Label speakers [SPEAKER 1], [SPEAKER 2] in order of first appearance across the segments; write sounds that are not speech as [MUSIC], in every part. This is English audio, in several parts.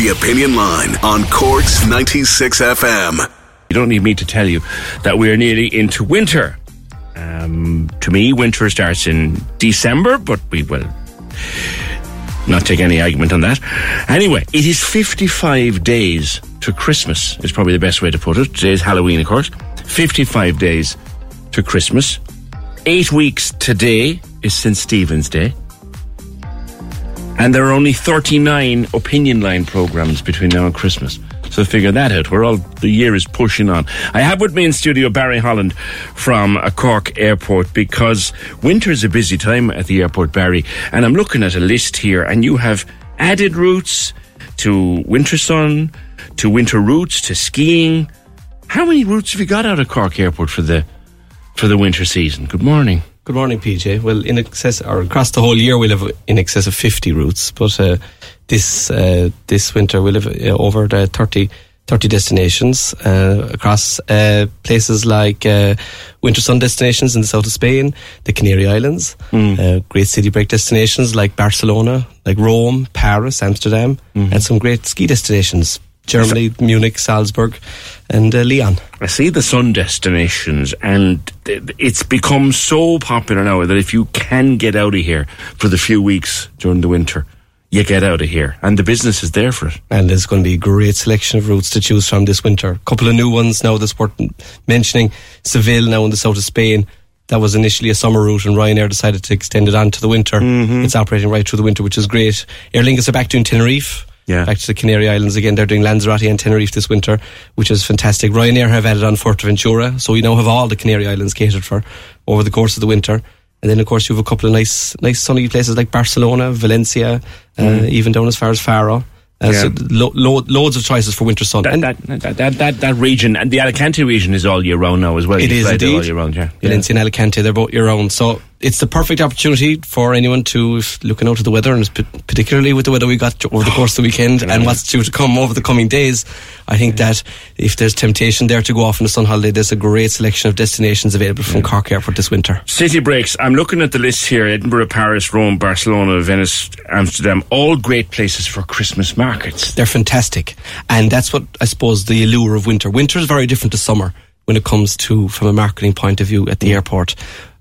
[SPEAKER 1] The Opinion Line on Corks 96 FM.
[SPEAKER 2] You don't need me to tell you that we are nearly into winter. Um, to me, winter starts in December, but we will not take any argument on that. Anyway, it is 55 days to Christmas, is probably the best way to put it. Today's Halloween, of course. 55 days to Christmas. Eight weeks today is St. Stephen's Day. And there are only 39 opinion line programs between now and Christmas. So figure that out. Where all the year is pushing on. I have with me in studio Barry Holland from uh, Cork Airport because winter is a busy time at the airport, Barry. And I'm looking at a list here, and you have added routes to winter sun, to winter routes, to skiing. How many routes have you got out of Cork Airport for the for the winter season? Good morning.
[SPEAKER 3] Good morning, PJ. Well, in excess or across the whole year, we'll have in excess of fifty routes, but uh, this uh, this winter we'll have uh, over the 30, 30 destinations uh, across uh, places like uh, winter sun destinations in the south of Spain, the Canary Islands,
[SPEAKER 2] Mm.
[SPEAKER 3] great city break destinations like Barcelona, like Rome, Paris, Amsterdam,
[SPEAKER 2] Mm-hmm.
[SPEAKER 3] and some great ski destinations. Germany, Munich, Salzburg, and uh, Lyon.
[SPEAKER 2] I see the sun destinations, and it's become so popular now that if you can get out of here for the few weeks during the winter, you get out of here, and the business is there for it.
[SPEAKER 3] and there's going to be a great selection of routes to choose from this winter. A couple of new ones now that's worth mentioning. Seville now in the south of Spain. That was initially a summer route, and Ryanair decided to extend it on to the winter. It's operating right through the winter, which is great. Aer Lingus are back doing Tenerife.
[SPEAKER 2] Yeah.
[SPEAKER 3] Back to the Canary Islands again. They're doing Lanzarote and Tenerife this winter, which is fantastic. Ryanair have added on Fuerteventura, so we now have all the Canary Islands catered for over the course of the winter. And then, of course, you have a couple of nice, nice sunny places like Barcelona, Valencia, uh, even down as far as Faro. Uh, So lo- lo- loads of choices for winter sun.
[SPEAKER 2] That,
[SPEAKER 3] and
[SPEAKER 2] that, that, that, that, that region, and the Alicante region is all year round now as well.
[SPEAKER 3] It
[SPEAKER 2] You
[SPEAKER 3] is indeed.
[SPEAKER 2] all year round, yeah.
[SPEAKER 3] Valencia and Alicante, they're both year round. So it's the perfect opportunity for anyone to, if looking out at the weather, and particularly with the weather we got over the course of the weekend and what's due to come over the coming days, I think that if there's temptation there to go off on a sun holiday, there's a great selection of destinations available from Cork Airport this winter.
[SPEAKER 2] City breaks. I'm looking at the list here Edinburgh, Paris, Rome, Barcelona, Venice, Amsterdam. All great places for Christmas markets.
[SPEAKER 3] They're fantastic. And that's what I suppose the allure of winter. Winter is very different to summer when it comes to, from a marketing point of view at the airport.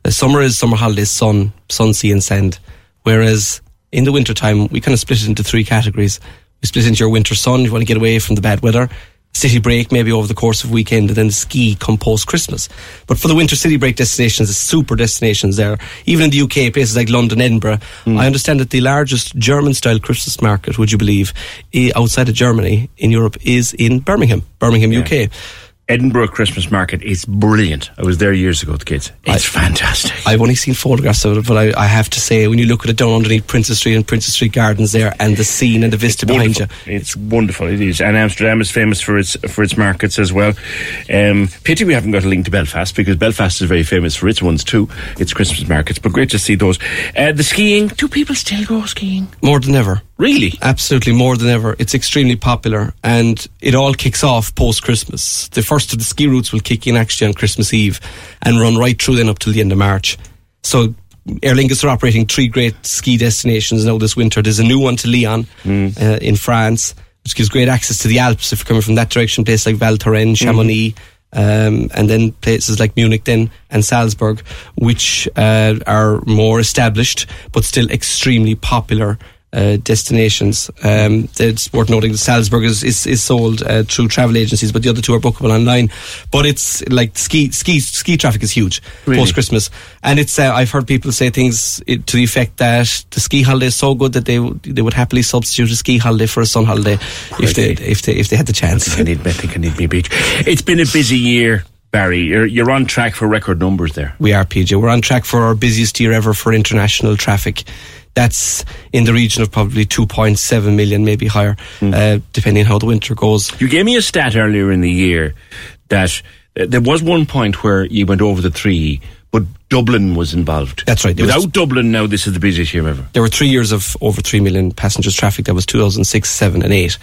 [SPEAKER 3] Summer is summer holidays, sun, sun, sea, and sand. Whereas in the winter time, we kind of split it into three categories. We split into your winter sun, you want to get away from the bad weather. City break, maybe over the course of weekend, and then ski come post Christmas. But for the winter city break destinations, the super destinations there, even in the UK, places like London, Edinburgh, hmm. I understand that the largest German style Christmas market, would you believe, outside of Germany in Europe is in Birmingham, Birmingham, UK.
[SPEAKER 2] Edinburgh Christmas market is brilliant. I was there years ago with the kids. It's fantastic.
[SPEAKER 3] I've only seen photographs of it, but I, I have to say, when you look at it down underneath Princes Street and Princes Street Gardens there, and the scene and the vista behind you.
[SPEAKER 2] It's wonderful. It is, and Amsterdam is famous for its for its markets as well. Um, pity we haven't got a link to Belfast because Belfast is very famous for its ones too. Its Christmas markets, but great to see those. Uh, the skiing. Do people still go skiing?
[SPEAKER 3] more than ever.
[SPEAKER 2] Really?
[SPEAKER 3] Absolutely, more than ever. It's extremely popular, and it all kicks off post Christmas. The first of the ski routes will kick in actually on Christmas Eve and run right through then up till the end of March. So, Aer Lingus are operating three great ski destinations now this winter. There's a new one to Lyon uh, in France, which gives great access to the Alps if you're coming from that direction. Places like Val Thorens, Chamonix. Um, and then places like Munich then and Salzburg, which uh, are more established but still extremely popular uh, destinations. Um, it's worth noting that Salzburg is, is, is sold uh, through travel agencies, but the other two are bookable online. But it's like ski ski ski traffic is huge
[SPEAKER 2] Really?
[SPEAKER 3] post Christmas, and it's uh, I've heard people say things to the effect that the ski holiday is so good that they w- they would happily substitute a ski holiday for a sun holiday if they if they if they had the chance.
[SPEAKER 2] I need. I think I need me beach. It's been a busy year, Barry. You're you're on track for record numbers there.
[SPEAKER 3] We are PJ. We're on track for our busiest year ever for international traffic. That's in the region of probably 2.7 million, maybe higher, uh, depending on how the winter goes.
[SPEAKER 2] You gave me a stat earlier in the year that uh, there was one point where you went over the three, but Dublin was involved.
[SPEAKER 3] That's right, there was-
[SPEAKER 2] Without Dublin, now this is the busiest year ever.
[SPEAKER 3] There were three years of over 3 million passengers traffic. That was 2006, 7 and 8.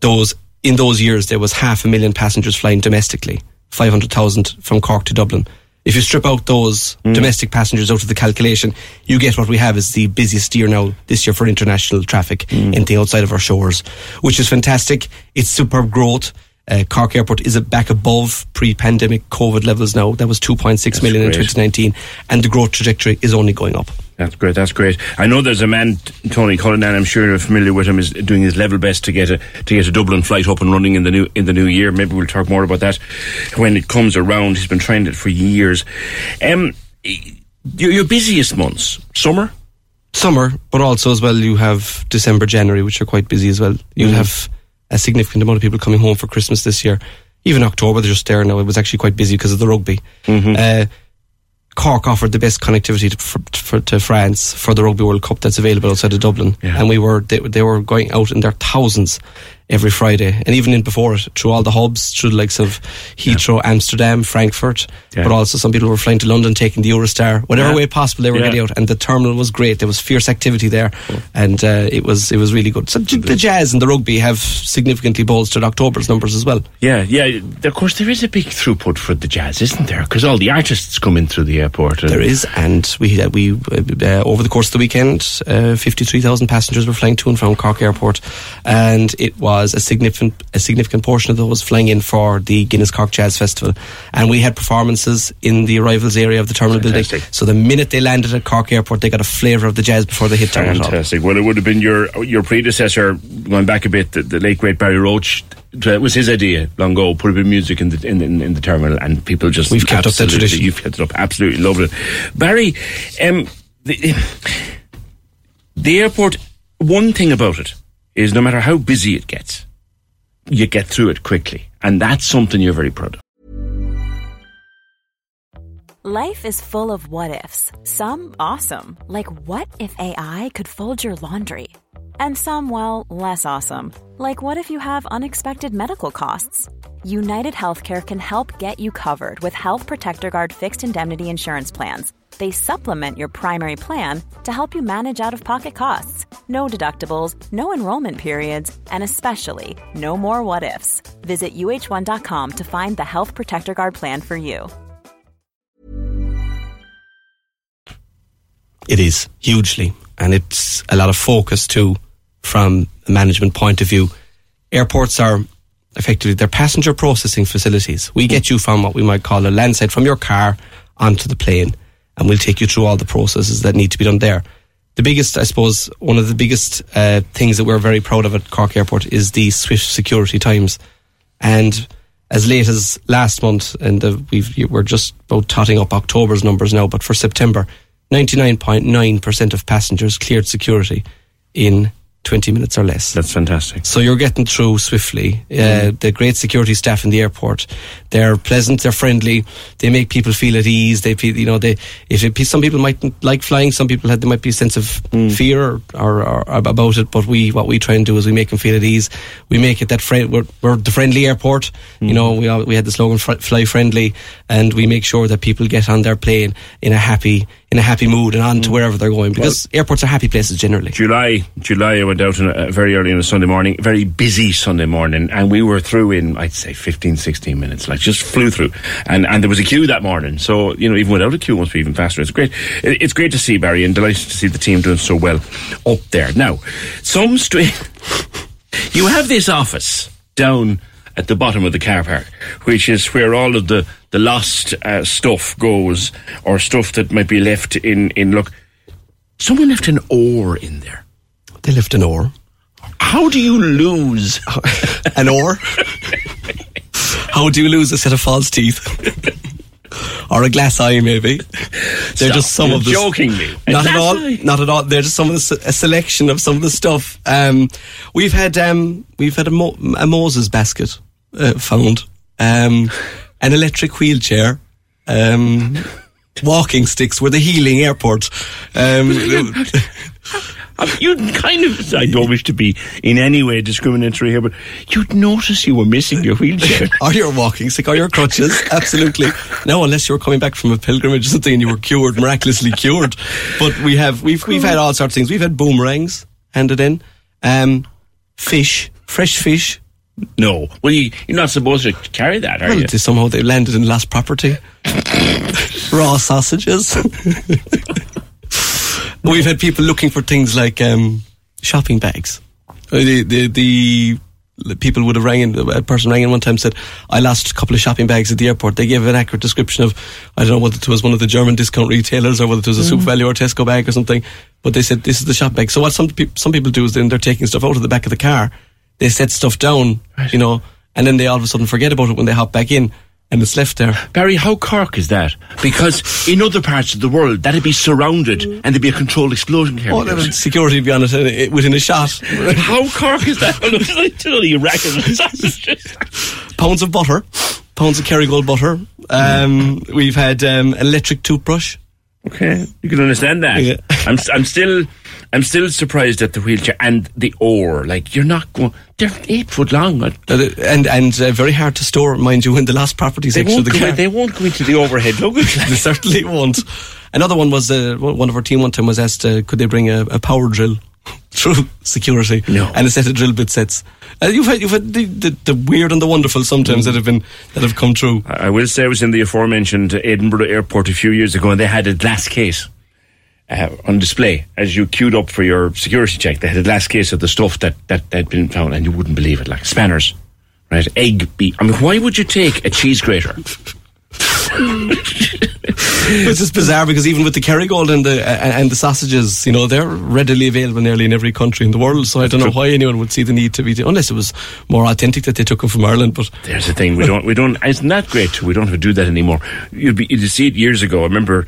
[SPEAKER 3] Those, in those years, there was half a million passengers flying domestically, 500,000 from Cork to Dublin. If you strip out those domestic passengers out of the calculation, you get what we have is the busiest year now this year for international traffic, anything outside of our shores, which is fantastic. It's superb growth. Uh, Cork Airport is back above pre-pandemic COVID levels now. That was 2.6 million in
[SPEAKER 2] great.
[SPEAKER 3] 2019, and the growth trajectory is only going up.
[SPEAKER 2] That's great. That's great. I know there's a man, Tony Cullinan. I'm sure you're familiar with him. Is doing his level best to get a to get a Dublin flight up and running in the new in the new year. Maybe we'll talk more about that when it comes around. He's been trying it for years. Um, your, your busiest months, summer.
[SPEAKER 3] summer, but also as well you have December, January, which are quite busy as well. You'll have a significant amount of people coming home for Christmas this year. Even October, they're just there now. It was actually quite busy because of the rugby. Uh, Cork offered the best connectivity to, for, for, to France for the Rugby World Cup that's available outside of Dublin,
[SPEAKER 2] Yeah.
[SPEAKER 3] and we were they, they were going out in their thousands every Friday, and even in before it through all the hubs, through the likes of Heathrow, Amsterdam, Frankfurt,
[SPEAKER 2] Yeah.
[SPEAKER 3] but also some people were flying to London, taking the Eurostar, whatever
[SPEAKER 2] Yeah.
[SPEAKER 3] way possible they were
[SPEAKER 2] Yeah.
[SPEAKER 3] getting out, and the terminal was great. There was fierce activity there, and uh, it was it was really good. So j- the jazz and the rugby have significantly bolstered October's numbers as well.
[SPEAKER 2] Yeah, yeah. Of course, there is a big throughput for the jazz, isn't there? Because all the artists come in through the airport. and-
[SPEAKER 3] There is, and we uh, we uh, over the course of the weekend, uh, fifty three thousand passengers were flying to and from Cork Airport, and it was a significant a significant portion of those flying in for the Guinness Cork Jazz Festival, and we had performances in the arrivals area of the terminal building. So the minute they landed at Cork Airport, they got a flavour of the jazz before they hit top.
[SPEAKER 2] Fantastic. Well, it would have been your your predecessor, going back a bit, the, the late great Barry Roach. It was his idea long ago. Put a bit of music in the in, in, in the terminal, and people just
[SPEAKER 3] We've kept up that tradition.
[SPEAKER 2] You've kept it up. Absolutely loved it, Barry. Um, the, the airport. One thing about it is, no matter how busy it gets, you get through it quickly, and that's something you're very proud of.
[SPEAKER 4] Life is full of what ifs. Some awesome, like what if AI could fold your laundry? And some, well, less awesome, like what if you have unexpected medical costs? United Healthcare can help get you covered with Health Protector Guard fixed indemnity insurance plans. They supplement your primary plan to help you manage out of pocket costs. No deductibles, no enrollment periods, and especially no more what ifs. Visit uh1.com to find the Health Protector Guard plan for you.
[SPEAKER 3] It is hugely, and it's a lot of focus too from a management point of view. Airports are effectively they're passenger processing facilities. We get you from what we might call a landside from your car onto the plane, and we'll take you through all the processes that need to be done there. The biggest, I suppose, one of the biggest uh, things that we're very proud of at Cork Airport is the swift security times, and as late as last month, and uh, we've we're just about totting up October's numbers now, but for September, 99.9% of passengers cleared security in 20 minutes or less.
[SPEAKER 2] That's fantastic.
[SPEAKER 3] So you're getting through swiftly. Uh, mm. the great security staff in the airport, they're pleasant, they're friendly, they make people feel at ease. They feel, you know, they if it, some people might like flying, some people had there might be a sense of mm. fear or, or, or about it. But we what we try and do is we make them feel at ease. We make it that friend. We're, we're the friendly airport. You mm. know, we all, we had the slogan "Fly friendly," and we make sure that people get on their plane in a happy in a happy mood and on to mm. wherever they're going because airports are happy places generally.
[SPEAKER 2] July, July, I went out on a, very early on a Sunday morning, very busy Sunday morning, and we were through in, I'd say, 15, 16 minutes, like just flew through. And, and there was a queue that morning, so, you know, even without a queue, it must be even faster. It's great. It, it's great to see, Barry, and delighted to see the team doing so well up there. Now, some street, [LAUGHS] you have this office down at the bottom of the car park, which is where all of the, the lost uh, stuff goes, or stuff that might be left in, in, look, someone left an oar in there.
[SPEAKER 3] They left an oar.
[SPEAKER 2] How do you lose? [LAUGHS]
[SPEAKER 3] an oar? [LAUGHS] How do you lose a set of false teeth? [LAUGHS] or a glass eye, maybe? [LAUGHS] They're
[SPEAKER 2] Stop.
[SPEAKER 3] just some
[SPEAKER 2] You're
[SPEAKER 3] of the.
[SPEAKER 2] joking me.
[SPEAKER 3] Not at all.
[SPEAKER 2] eye?
[SPEAKER 3] Not at all. They're just some of the a selection of some of the stuff. Um, we've had um, we've had a, Mo- a Moses basket uh, found, um, [LAUGHS] an electric wheelchair. Um, [LAUGHS] walking sticks were the healing airport.
[SPEAKER 2] I mean, you'd kind of, I don't wish to be in any way discriminatory here, but you'd notice you were missing your wheelchair. [LAUGHS]
[SPEAKER 3] or your walking stick or your crutches. [LAUGHS] Absolutely. No, unless you were coming back from a pilgrimage or something and you were cured, miraculously cured. But we have, we've, we've had all sorts of things. We've had boomerangs handed in, um, fish, fresh fish.
[SPEAKER 2] No. Well, you, you're not supposed to carry that, are
[SPEAKER 3] Well,
[SPEAKER 2] you?
[SPEAKER 3] somehow they landed in last property. [LAUGHS] Raw sausages. We've had people looking for things like um, shopping bags. Uh, The, the, the, people would have rang in, a person rang in one time said, I lost a couple of shopping bags at the airport. They gave an accurate description of, I don't know whether it was one of the German discount retailers or whether it was a SuperValu or Tesco bag or something, but they said, this is the shop bag. So what some, peop some people do is then they're taking stuff out of the back of the car. They set stuff down, you know, and then they all of a sudden forget about it when they hop back in and it's left there.
[SPEAKER 2] Barry, how Cork is that? Because in other parts of the world, that'd be surrounded and there'd be a controlled explosion
[SPEAKER 3] Oh, there security would be on it uh, within a shot. [LAUGHS]
[SPEAKER 2] How Cork is that? Look, you reckon
[SPEAKER 3] pounds of butter, pounds of Kerrygold butter. Um, we've had um, electric toothbrush.
[SPEAKER 2] Okay, you can understand that.
[SPEAKER 3] Yeah.
[SPEAKER 2] I'm, I'm still, I'm still surprised at the wheelchair and the oar. Like you're not going. They're eight foot long.
[SPEAKER 3] And and uh, very hard to store, mind you, in the last property
[SPEAKER 2] They
[SPEAKER 3] section of the car.
[SPEAKER 2] they won't go into the overhead luggage. [LAUGHS]
[SPEAKER 3] they certainly won't. Another one was uh, one of our team one time was asked, uh, could they bring a, a power drill [LAUGHS] through security?
[SPEAKER 2] No.
[SPEAKER 3] and a set of drill bit sets. Uh, you've had you've had the, the, the weird and the wonderful sometimes that have been that have come true.
[SPEAKER 2] I will say I was in the aforementioned Edinburgh airport a few years ago and they had a glass case uh, on display as you queued up for your security check. They had the last case of the stuff that, that had been found and you wouldn't believe it, like spanners, right? Egg beat. I mean, why would you take a cheese grater? [LAUGHS]
[SPEAKER 3] It's just bizarre because even with the Kerrygold and the uh, and the sausages, you know, they're readily available nearly in every country in the world. So I don't know why anyone would see the need to be, unless it was more authentic that they took them from Ireland. But
[SPEAKER 2] There's the thing. We don't. We don't. Isn't great? We don't have to do that anymore. You'd be. You'd see it years ago. I remember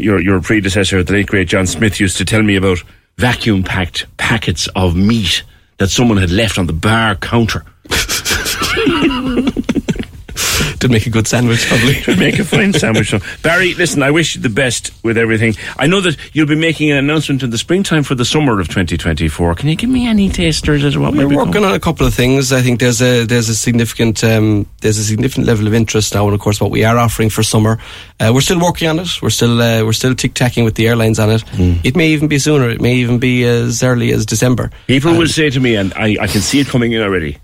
[SPEAKER 2] your your predecessor, the late great John Smith, used to tell me about vacuum packed packets of meat that someone had left on the bar counter. [LAUGHS] [LAUGHS]
[SPEAKER 3] did make a good sandwich, probably.
[SPEAKER 2] Could make a fine sandwich. So, Barry, listen, I wish you the best with everything. I know that you'll be making an announcement in the springtime for the summer of 2024. Can you give me any tasters as well?
[SPEAKER 3] We're working on a couple of things. I think there's a there's a significant um, there's a significant level of interest now, and of course, what we are offering for summer, uh, we're still working on it. We're still uh, we're still tic tacking with the airlines on it. It may even be sooner. It may even be as early as December.
[SPEAKER 2] People will say to me, and I, I can see it coming in already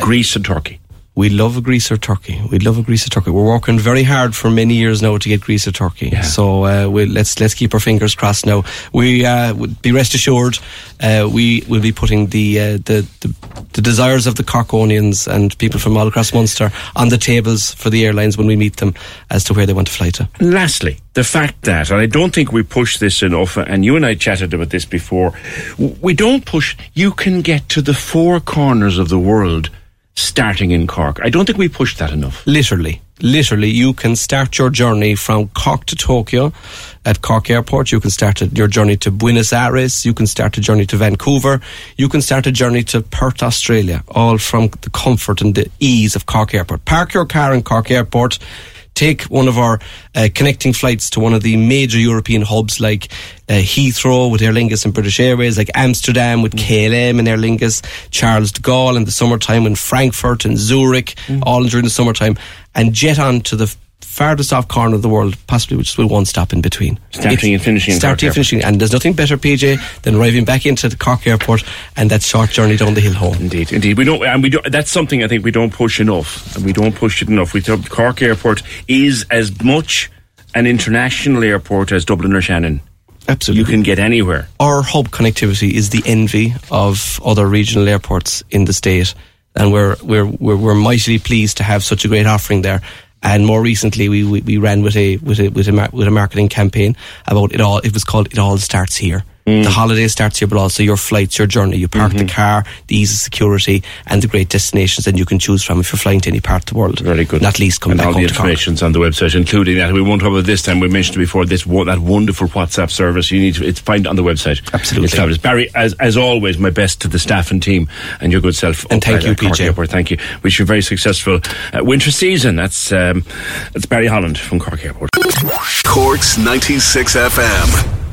[SPEAKER 2] Greece and Turkey.
[SPEAKER 3] We love a Greece or Turkey. We love a Greece or Turkey. We're working very hard for many years now to get Greece or Turkey. So uh, we'll, let's let's keep our fingers crossed now. We uh, would be rest assured, uh, we will be putting the, uh, the the the desires of the Corkonians and people from all across Munster on the tables for the airlines when we meet them as to where they want to fly to.
[SPEAKER 2] Lastly, the fact that, and I don't think we push this enough, and you and I chatted about this before, we don't push, you can get to the four corners of the world starting in Cork. I don't think we push that enough.
[SPEAKER 3] Literally, literally, you can start your journey from Cork to Tokyo at Cork Airport. You can start your journey to Buenos Aires. You can start a journey to Vancouver. You can start a journey to Perth, Australia, all from the comfort and the ease of Cork Airport. Park your car in Cork Airport. Take one of our uh, connecting flights to one of the major European hubs like uh, Heathrow with Aer Lingus and British Airways, like Amsterdam with KLM and Aer Lingus, Charles de Gaulle in the summertime, and Frankfurt and Zurich, all during the summertime, and jet on to the farthest off corner of the world, possibly which with one stop in between.
[SPEAKER 2] Starting and finishing
[SPEAKER 3] Starting and finishing. And there's nothing better, PJ, than arriving back into the Cork Airport and that short journey down the hill home.
[SPEAKER 2] Indeed, indeed. We don't, and we don't. That's something I think we don't push enough, and we don't push it enough. We thought Cork Airport is as much an international airport as Dublin or Shannon.
[SPEAKER 3] Absolutely.
[SPEAKER 2] You can get anywhere.
[SPEAKER 3] our hub connectivity is the envy of other regional airports in the state, and we're we're we're, we're mightily pleased to have such a great offering there. And more recently, we, we, we ran with a with a with a with a marketing campaign about it all. It was called "It All Starts Here." The holiday starts here, but also your flights, your journey. You park the car, the ease of security, and the great destinations that you can choose from if you're flying to any part of the world.
[SPEAKER 2] Very good.
[SPEAKER 3] Not least coming
[SPEAKER 2] and
[SPEAKER 3] back
[SPEAKER 2] all
[SPEAKER 3] home
[SPEAKER 2] the
[SPEAKER 3] to Cork.
[SPEAKER 2] information's on the website, including that. We won't talk about this time. We mentioned before this that wonderful WhatsApp service. You need to it's find it on the website.
[SPEAKER 3] Absolutely.
[SPEAKER 2] It's fabulous. Barry, as as always, my best to the staff and team and your good self.
[SPEAKER 3] And thank you, PJ.
[SPEAKER 2] Airport. Thank you. Wish you a very successful uh, winter season. That's um, that's Barry Holland from Cork Airport.
[SPEAKER 1] Corks 96 FM.